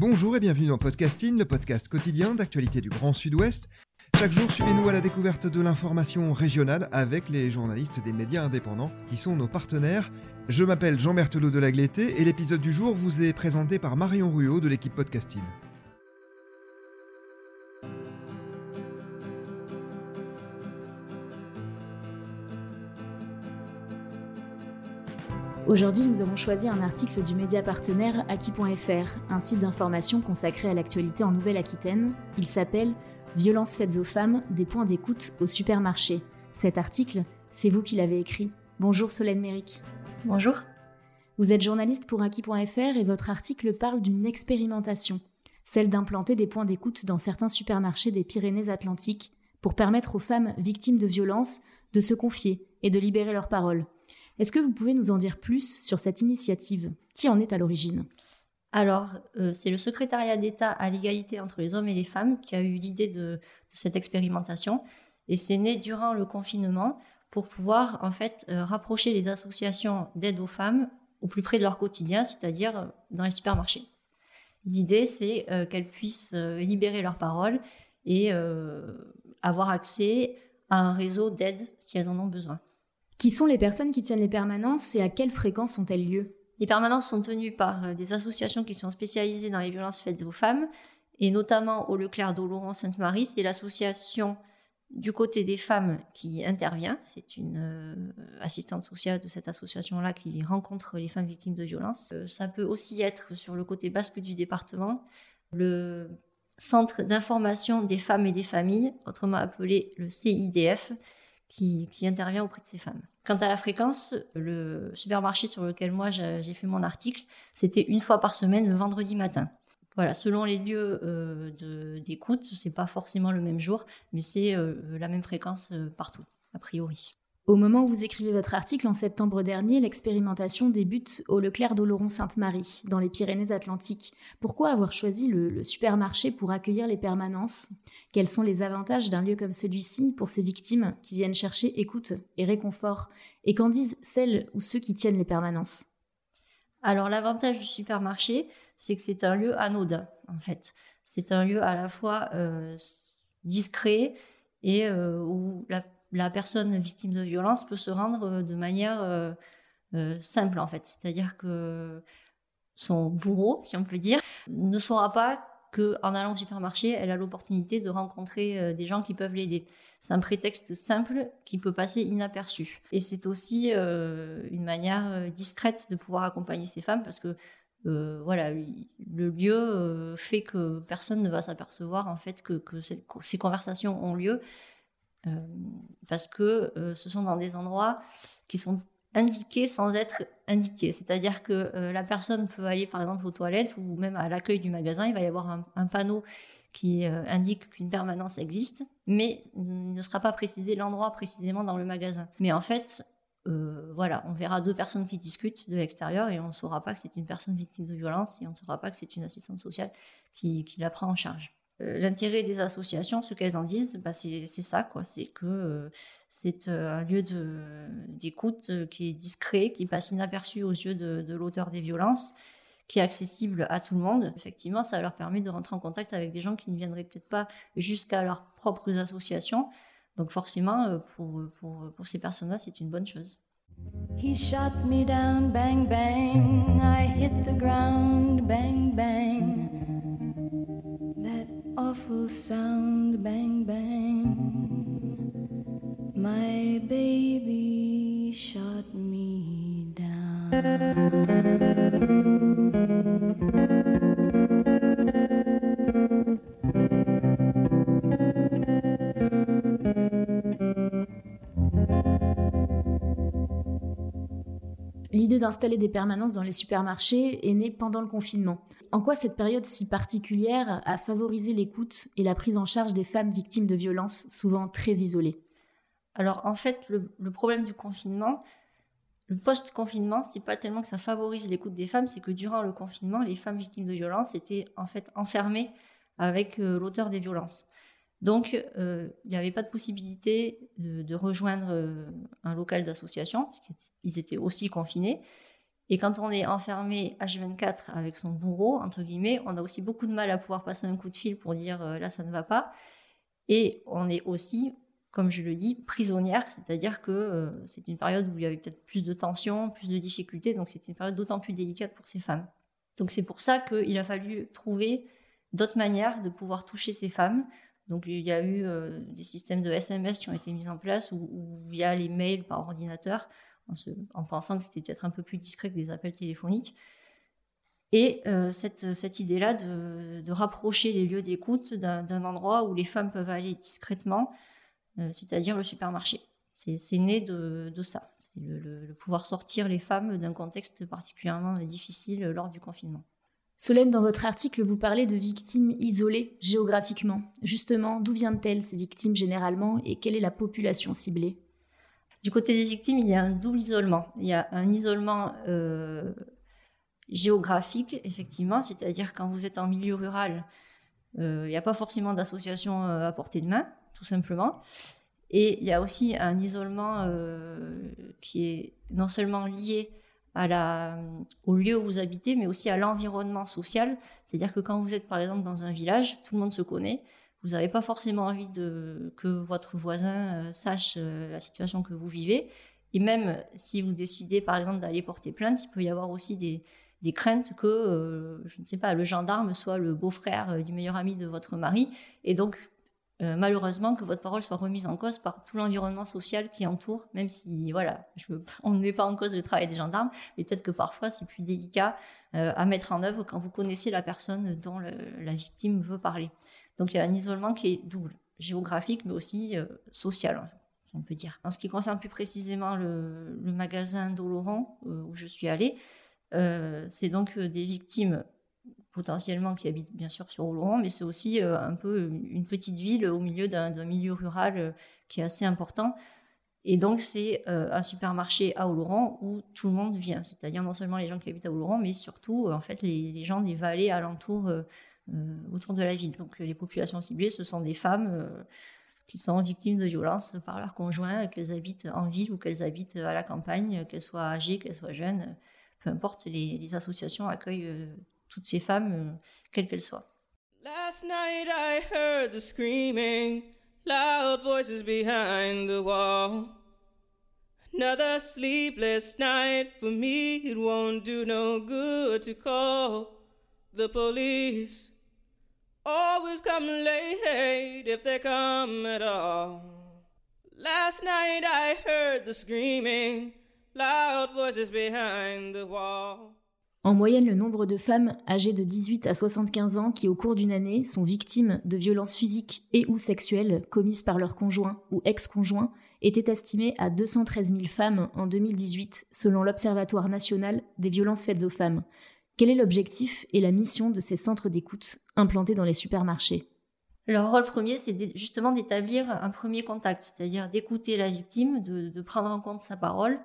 Bonjour et bienvenue dans Podcasting, le podcast quotidien d'actualité du Grand Sud-Ouest. Chaque jour, suivez-nous à la découverte de l'information régionale avec les journalistes des médias indépendants qui sont nos partenaires. Je m'appelle Jean Berthelot de Lagleté et l'épisode du jour vous est présenté par Marion Ruot de l'équipe Podcasting. Aujourd'hui, nous avons choisi un article du média partenaire Aki.fr, un site d'information consacré à l'actualité en Nouvelle-Aquitaine. Il s'appelle Violences faites aux femmes, des points d'écoute au supermarché. Cet article, c'est vous qui l'avez écrit. Bonjour Solène Méric. Bonjour. Vous êtes journaliste pour Aki.fr et votre article parle d'une expérimentation, celle d'implanter des points d'écoute dans certains supermarchés des Pyrénées-Atlantiques pour permettre aux femmes victimes de violences de se confier et de libérer leur parole. Est-ce que vous pouvez nous en dire plus sur cette initiative? Qui en est à l'origine? Alors, euh, c'est le secrétariat d'État à l'égalité entre les hommes et les femmes qui a eu l'idée de, cette expérimentation. Et c'est né durant le confinement pour pouvoir en fait euh, rapprocher les associations d'aide aux femmes au plus près de leur quotidien, c'est-à-dire euh, dans les supermarchés. L'idée, c'est qu'elles puissent libérer leur parole et avoir accès à un réseau d'aide si elles en ont besoin. Qui sont les personnes qui tiennent les permanences et à quelle fréquence ont-elles lieu? Les permanences sont tenues par euh, des associations qui sont spécialisées dans les violences faites aux femmes, et notamment au Leclerc d'Oloron Sainte-Marie, c'est l'association du côté des femmes qui intervient. C'est une euh, assistante sociale de cette association-là qui rencontre les femmes victimes de violences. Euh, ça peut aussi être sur le côté basque du département, le Centre d'information des femmes et des familles, autrement appelé le CIDF, qui, qui, intervient auprès de ces femmes. Quant à la fréquence, le supermarché sur lequel moi j'ai fait mon article, c'était une fois par semaine le vendredi matin. Voilà, selon les lieux euh, d'écoute, c'est pas forcément le même jour, mais c'est euh, la même fréquence euh, partout, a priori. Au moment où vous écrivez votre article, en septembre dernier, l'expérimentation débute au Leclerc d'Oloron-Sainte-Marie, dans les Pyrénées-Atlantiques. Pourquoi avoir choisi le, supermarché pour accueillir les permanences? Quels sont les avantages d'un lieu comme celui-ci pour ces victimes qui viennent chercher écoute et réconfort? Et qu'en disent celles ou ceux qui tiennent les permanences? Alors l'avantage du supermarché, c'est que c'est un lieu anodin, en fait. C'est un lieu à la fois euh, discret et euh, où la la personne victime de violence peut se rendre de manière euh, euh, simple en fait. C'est-à-dire que son bourreau, si on peut dire, ne saura pas que en allant au supermarché, elle a l'opportunité de rencontrer euh, des gens qui peuvent l'aider. C'est un prétexte simple qui peut passer inaperçu. Et c'est aussi euh, une manière discrète de pouvoir accompagner ces femmes parce que euh, voilà, le lieu fait que personne ne va s'apercevoir en fait que, ces conversations ont lieu euh, parce que euh, ce sont dans des endroits qui sont indiqués sans être indiqués. C'est-à-dire que euh, la personne peut aller par exemple aux toilettes ou même à l'accueil du magasin, il va y avoir un, panneau qui indique qu'une permanence existe, mais ne sera pas précisé l'endroit précisément dans le magasin. Mais en fait, voilà, on verra deux personnes qui discutent de l'extérieur et on ne saura pas que c'est une personne victime de violence et on ne saura pas que c'est une assistante sociale qui, qui la prend en charge l'intérêt des associations, ce qu'elles en disent, bah c'est ça, quoi. C'est que euh, c'est euh, un lieu d'écoute euh, qui est discret, qui passe inaperçu aux yeux de, de l'auteur des violences, qui est accessible à tout le monde. Effectivement, ça leur permet de rentrer en contact avec des gens qui ne viendraient peut-être pas jusqu'à leurs propres associations. Donc forcément, pour, pour, pour ces personnes-là, c'est une bonne chose. He shot me down, bang, bang. I hit the ground, bang, bang. Awful sound, bang, bang. My baby shot me down. L'idée d'installer des permanences dans les supermarchés est née pendant le confinement. En quoi cette période si particulière a favorisé l'écoute et la prise en charge des femmes victimes de violences, souvent très isolées? Alors en fait, le, problème du confinement, le post-confinement, c'est pas tellement que ça favorise l'écoute des femmes, c'est que durant le confinement, les femmes victimes de violences étaient en fait enfermées avec euh, l'auteur des violences. Donc, euh, il n'y avait pas de possibilité de, rejoindre euh, un local d'association, puisqu'ils étaient aussi confinés. Et quand on est enfermé H24 avec son bourreau, entre guillemets, on a aussi beaucoup de mal à pouvoir passer un coup de fil pour dire là, ça ne va pas. Et on est aussi, comme je le dis, prisonnière, c'est-à-dire que c'est une période où il y avait peut-être plus de tensions, plus de difficultés, donc c'était une période d'autant plus délicate pour ces femmes. Donc c'est pour ça qu'il a fallu trouver d'autres manières de pouvoir toucher ces femmes. Donc il y a eu euh, des systèmes de SMS qui ont été mis en place ou, via les mails par ordinateur, en, pensant que c'était peut-être un peu plus discret que des appels téléphoniques. Et euh, cette, cette idée-là de, de, rapprocher les lieux d'écoute d'un endroit où les femmes peuvent aller discrètement, euh, c'est-à-dire le supermarché. C'est né de, de ça, le, le pouvoir sortir les femmes d'un contexte particulièrement difficile lors du confinement. Solène, dans votre article, vous parlez de victimes isolées géographiquement. Justement, d'où viennent-elles ces victimes généralement et quelle est la population ciblée? Du côté des victimes, il y a un double isolement. Il y a un isolement euh, géographique, effectivement, c'est-à-dire quand vous êtes en milieu rural, euh, il n'y a pas forcément d'association euh, à portée de main, tout simplement. Et il y a aussi un isolement qui est non seulement lié à la, au lieu où vous habitez, mais aussi à l'environnement social. C'est-à-dire que quand vous êtes par exemple dans un village, tout le monde se connaît. Vous n'avez pas forcément envie de, que votre voisin euh, sache euh, la situation que vous vivez. Et même si vous décidez par exemple d'aller porter plainte, il peut y avoir aussi des, craintes que, euh, je ne sais pas, le gendarme soit le beau-frère du meilleur ami de votre mari. Et donc, euh, malheureusement que votre parole soit remise en cause par tout l'environnement social qui entoure, même si voilà, je on ne met pas en cause le travail des gendarmes, mais peut-être que parfois c'est plus délicat euh, à mettre en œuvre quand vous connaissez la personne dont la victime veut parler. Donc il y a un isolement qui est double, géographique mais aussi euh, social, on peut dire. En ce qui concerne plus précisément le, le magasin d'Oloron où je suis allée, c'est donc des victimes potentiellement qui habitent bien sûr sur Oloron, mais c'est aussi euh, un peu une petite ville au milieu d'un milieu rural euh, qui est assez important. Et donc, c'est euh, un supermarché à Oloron où tout le monde vient, c'est-à-dire non seulement les gens qui habitent à Oloron, mais surtout, en fait, les, gens des vallées alentours, autour de la ville. Donc, les populations ciblées, ce sont des femmes qui sont victimes de violences par leur conjoint, qu'elles habitent en ville ou qu'elles habitent à la campagne, qu'elles soient âgées, qu'elles soient jeunes. Peu importe, les associations accueillent toutes ces femmes, euh, quelles qu'elles soient. Last night I heard the screaming, loud voices behind the wall. Another sleepless night for me, it won't do no good to call the police. Always come late if they come at all. Last night I heard the screaming, loud voices behind the wall. En moyenne, le nombre de femmes âgées de 18 à 75 ans qui, au cours d'une année, sont victimes de violences physiques et ou sexuelles commises par leur conjoint ou ex-conjoint était estimé à 213 000 femmes en 2018, selon l'Observatoire national des violences faites aux femmes. Quel est l'objectif et la mission de ces centres d'écoute implantés dans les supermarchés? Leur rôle premier, c'est justement d'établir un premier contact, c'est-à-dire d'écouter la victime, de, prendre en compte sa parole,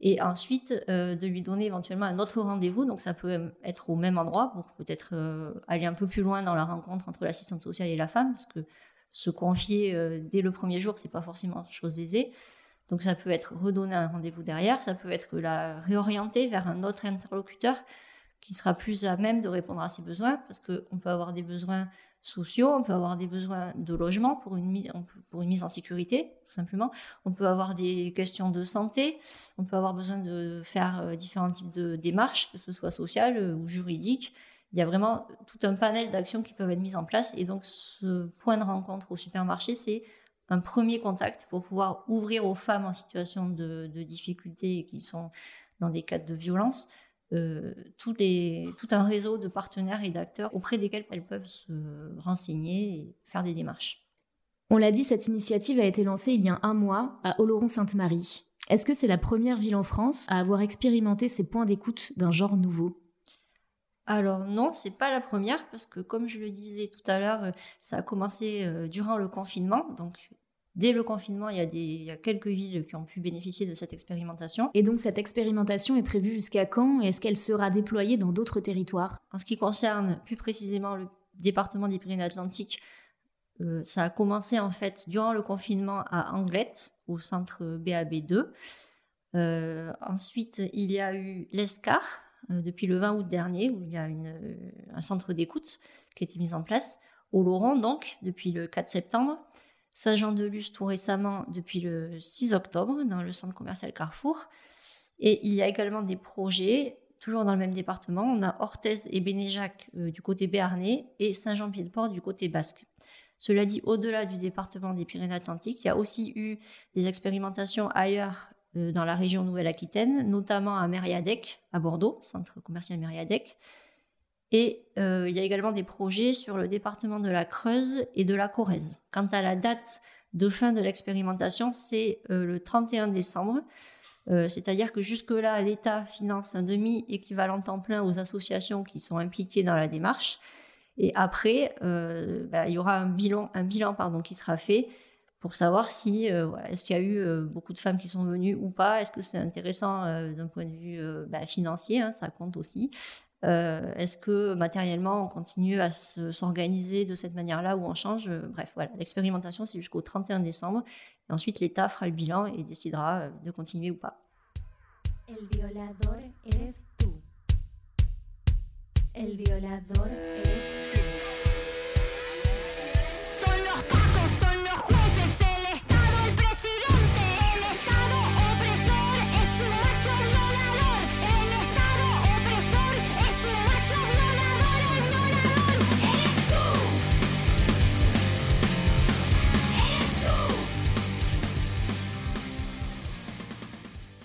et ensuite euh, de lui donner éventuellement un autre rendez-vous. Donc ça peut être au même endroit pour peut-être euh, aller un peu plus loin dans la rencontre entre l'assistante sociale et la femme, parce que se confier euh, dès le premier jour, c'est pas forcément chose aisée. Donc ça peut être redonner un rendez-vous derrière, ça peut être la réorienter vers un autre interlocuteur qui sera plus à même de répondre à ses besoins, parce qu'on peut avoir des besoins sociaux, on peut avoir des besoins de logement pour une, mise, pour une mise en sécurité, tout simplement. On peut avoir des questions de santé, on peut avoir besoin de faire euh, différents types de démarches, que ce soit sociales euh, ou juridiques. Il y a vraiment tout un panel d'actions qui peuvent être mises en place. Et donc, ce point de rencontre au supermarché, c'est un premier contact pour pouvoir ouvrir aux femmes en situation de, de difficulté et qui sont dans des cas de violence, euh, tout, tout, un réseau de partenaires et d'acteurs auprès desquels elles peuvent se renseigner et faire des démarches. On l'a dit, cette initiative a été lancée il y a un mois à Oloron-Sainte-Marie. Est-ce que c'est la première ville en France à avoir expérimenté ces points d'écoute d'un genre nouveau? Alors non, c'est pas la première parce que comme je le disais tout à l'heure, ça a commencé durant le confinement. Donc Dès le confinement, il y, a des, il y a quelques villes qui ont pu bénéficier de cette expérimentation. Et donc cette expérimentation est prévue jusqu'à quand et est-ce qu'elle sera déployée dans d'autres territoires? En ce qui concerne plus précisément le département des Pyrénées-Atlantiques, euh, ça a commencé en fait durant le confinement à Anglette, au centre BAB2. Euh, ensuite, il y a eu l'ESCAR euh, depuis le 20 août dernier, où il y a une, un centre d'écoute qui a été mis en place. Au Laurent, donc, depuis le 4 septembre. Saint-Jean-de-Luz tout récemment depuis le 6 octobre dans le centre commercial Carrefour. Et il y a également des projets, toujours dans le même département. On a Orthez et Bénéjac euh, du côté béarnais et Saint-Jean-Pied-de-Port du côté basque. Cela dit, au-delà du département des Pyrénées-Atlantiques, il y a aussi eu des expérimentations ailleurs euh, dans la région Nouvelle-Aquitaine, notamment à Mériadec, à Bordeaux, centre commercial Mériadec, et euh, il y a également des projets sur le département de la Creuse et de la Corrèze. Quant à la date de fin de l'expérimentation, c'est euh, le 31 décembre. Euh, c'est-à-dire que jusque-là, l'État finance un demi-équivalent temps plein aux associations qui sont impliquées dans la démarche. Et après, bah, il y aura un bilan, un bilan pardon, qui sera fait pour savoir si est-ce qu'il y a eu beaucoup de femmes qui sont venues ou pas, est-ce que c'est intéressant d'un point de vue bah, financier, hein, ça compte aussi, euh, est-ce que matériellement on continue à s'organiser de cette manière-là ou on change? Bref, voilà, l'expérimentation c'est jusqu'au 31 décembre. Et ensuite l'État fera le bilan et décidera euh, de continuer ou pas. El violador. El violador.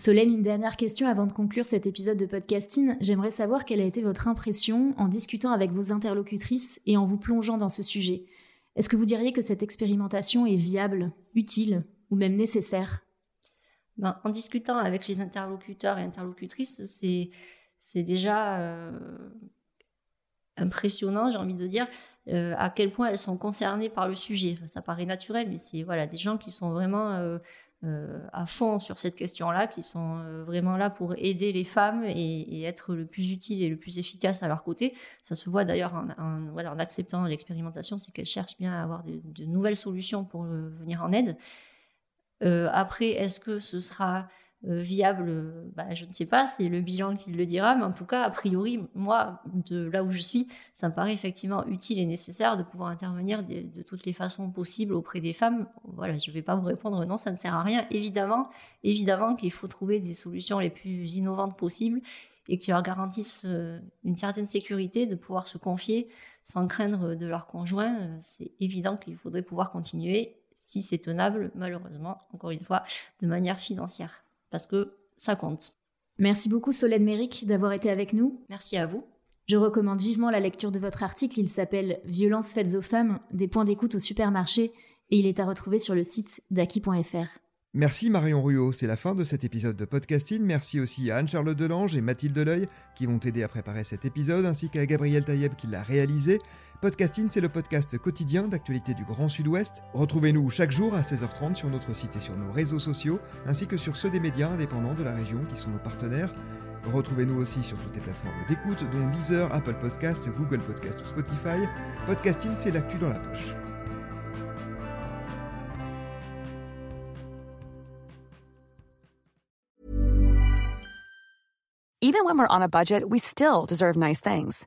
Solène, une dernière question avant de conclure cet épisode de podcasting. J'aimerais savoir quelle a été votre impression en discutant avec vos interlocutrices et en vous plongeant dans ce sujet. Est-ce que vous diriez que cette expérimentation est viable, utile ou même nécessaire? Ben, En discutant avec les interlocuteurs et interlocutrices, c'est déjà euh, impressionnant, j'ai envie de dire, euh, à quel point elles sont concernées par le sujet. ça paraît naturel, mais c'est voilà, des gens qui sont vraiment euh, euh, à fond sur cette question-là, qui sont vraiment là pour aider les femmes et, être le plus utile et le plus efficace à leur côté. Ça se voit d'ailleurs en, acceptant l'expérimentation, c'est qu'elles cherchent bien à avoir de, nouvelles solutions pour venir en aide. après, est-ce que ce sera viable, bah, je ne sais pas, c'est le bilan qui le dira, mais en tout cas, a priori, moi, de là où je suis, ça me paraît effectivement utile et nécessaire de pouvoir intervenir de, toutes les façons possibles auprès des femmes. Voilà, je ne vais pas vous répondre non, ça ne sert à rien. Évidemment, évidemment qu'il faut trouver des solutions les plus innovantes possibles et qui leur garantissent euh, une certaine sécurité de pouvoir se confier sans craindre de leur conjoint. Euh, c'est évident qu'il faudrait pouvoir continuer si c'est tenable, malheureusement, encore une fois, de manière financière parce que ça compte. Merci beaucoup Solène Méric d'avoir été avec nous. Merci à vous. Je recommande vivement la lecture de votre article, il s'appelle Violences faites aux femmes, des points d'écoute au supermarché et il est à retrouver sur le site d'Aki.fr. Merci Marion Ruot, c'est la fin de cet épisode de podcasting. Merci aussi à Anne-Charlotte Delange et Mathilde Leuil qui vont aider à préparer cet épisode, ainsi qu'à Gabriel Taïeb qui l'a réalisé. Podcasting, c'est le podcast quotidien d'actualité du Grand Sud-Ouest. Retrouvez-nous chaque jour à 16h30 sur notre site et sur nos réseaux sociaux, ainsi que sur ceux des médias indépendants de la région qui sont nos partenaires. Retrouvez-nous aussi sur toutes les plateformes d'écoute, dont Deezer, Apple Podcasts, Google Podcasts ou Spotify. Podcasting, c'est l'actu dans la poche. Even when we're on a budget, we still deserve nice things.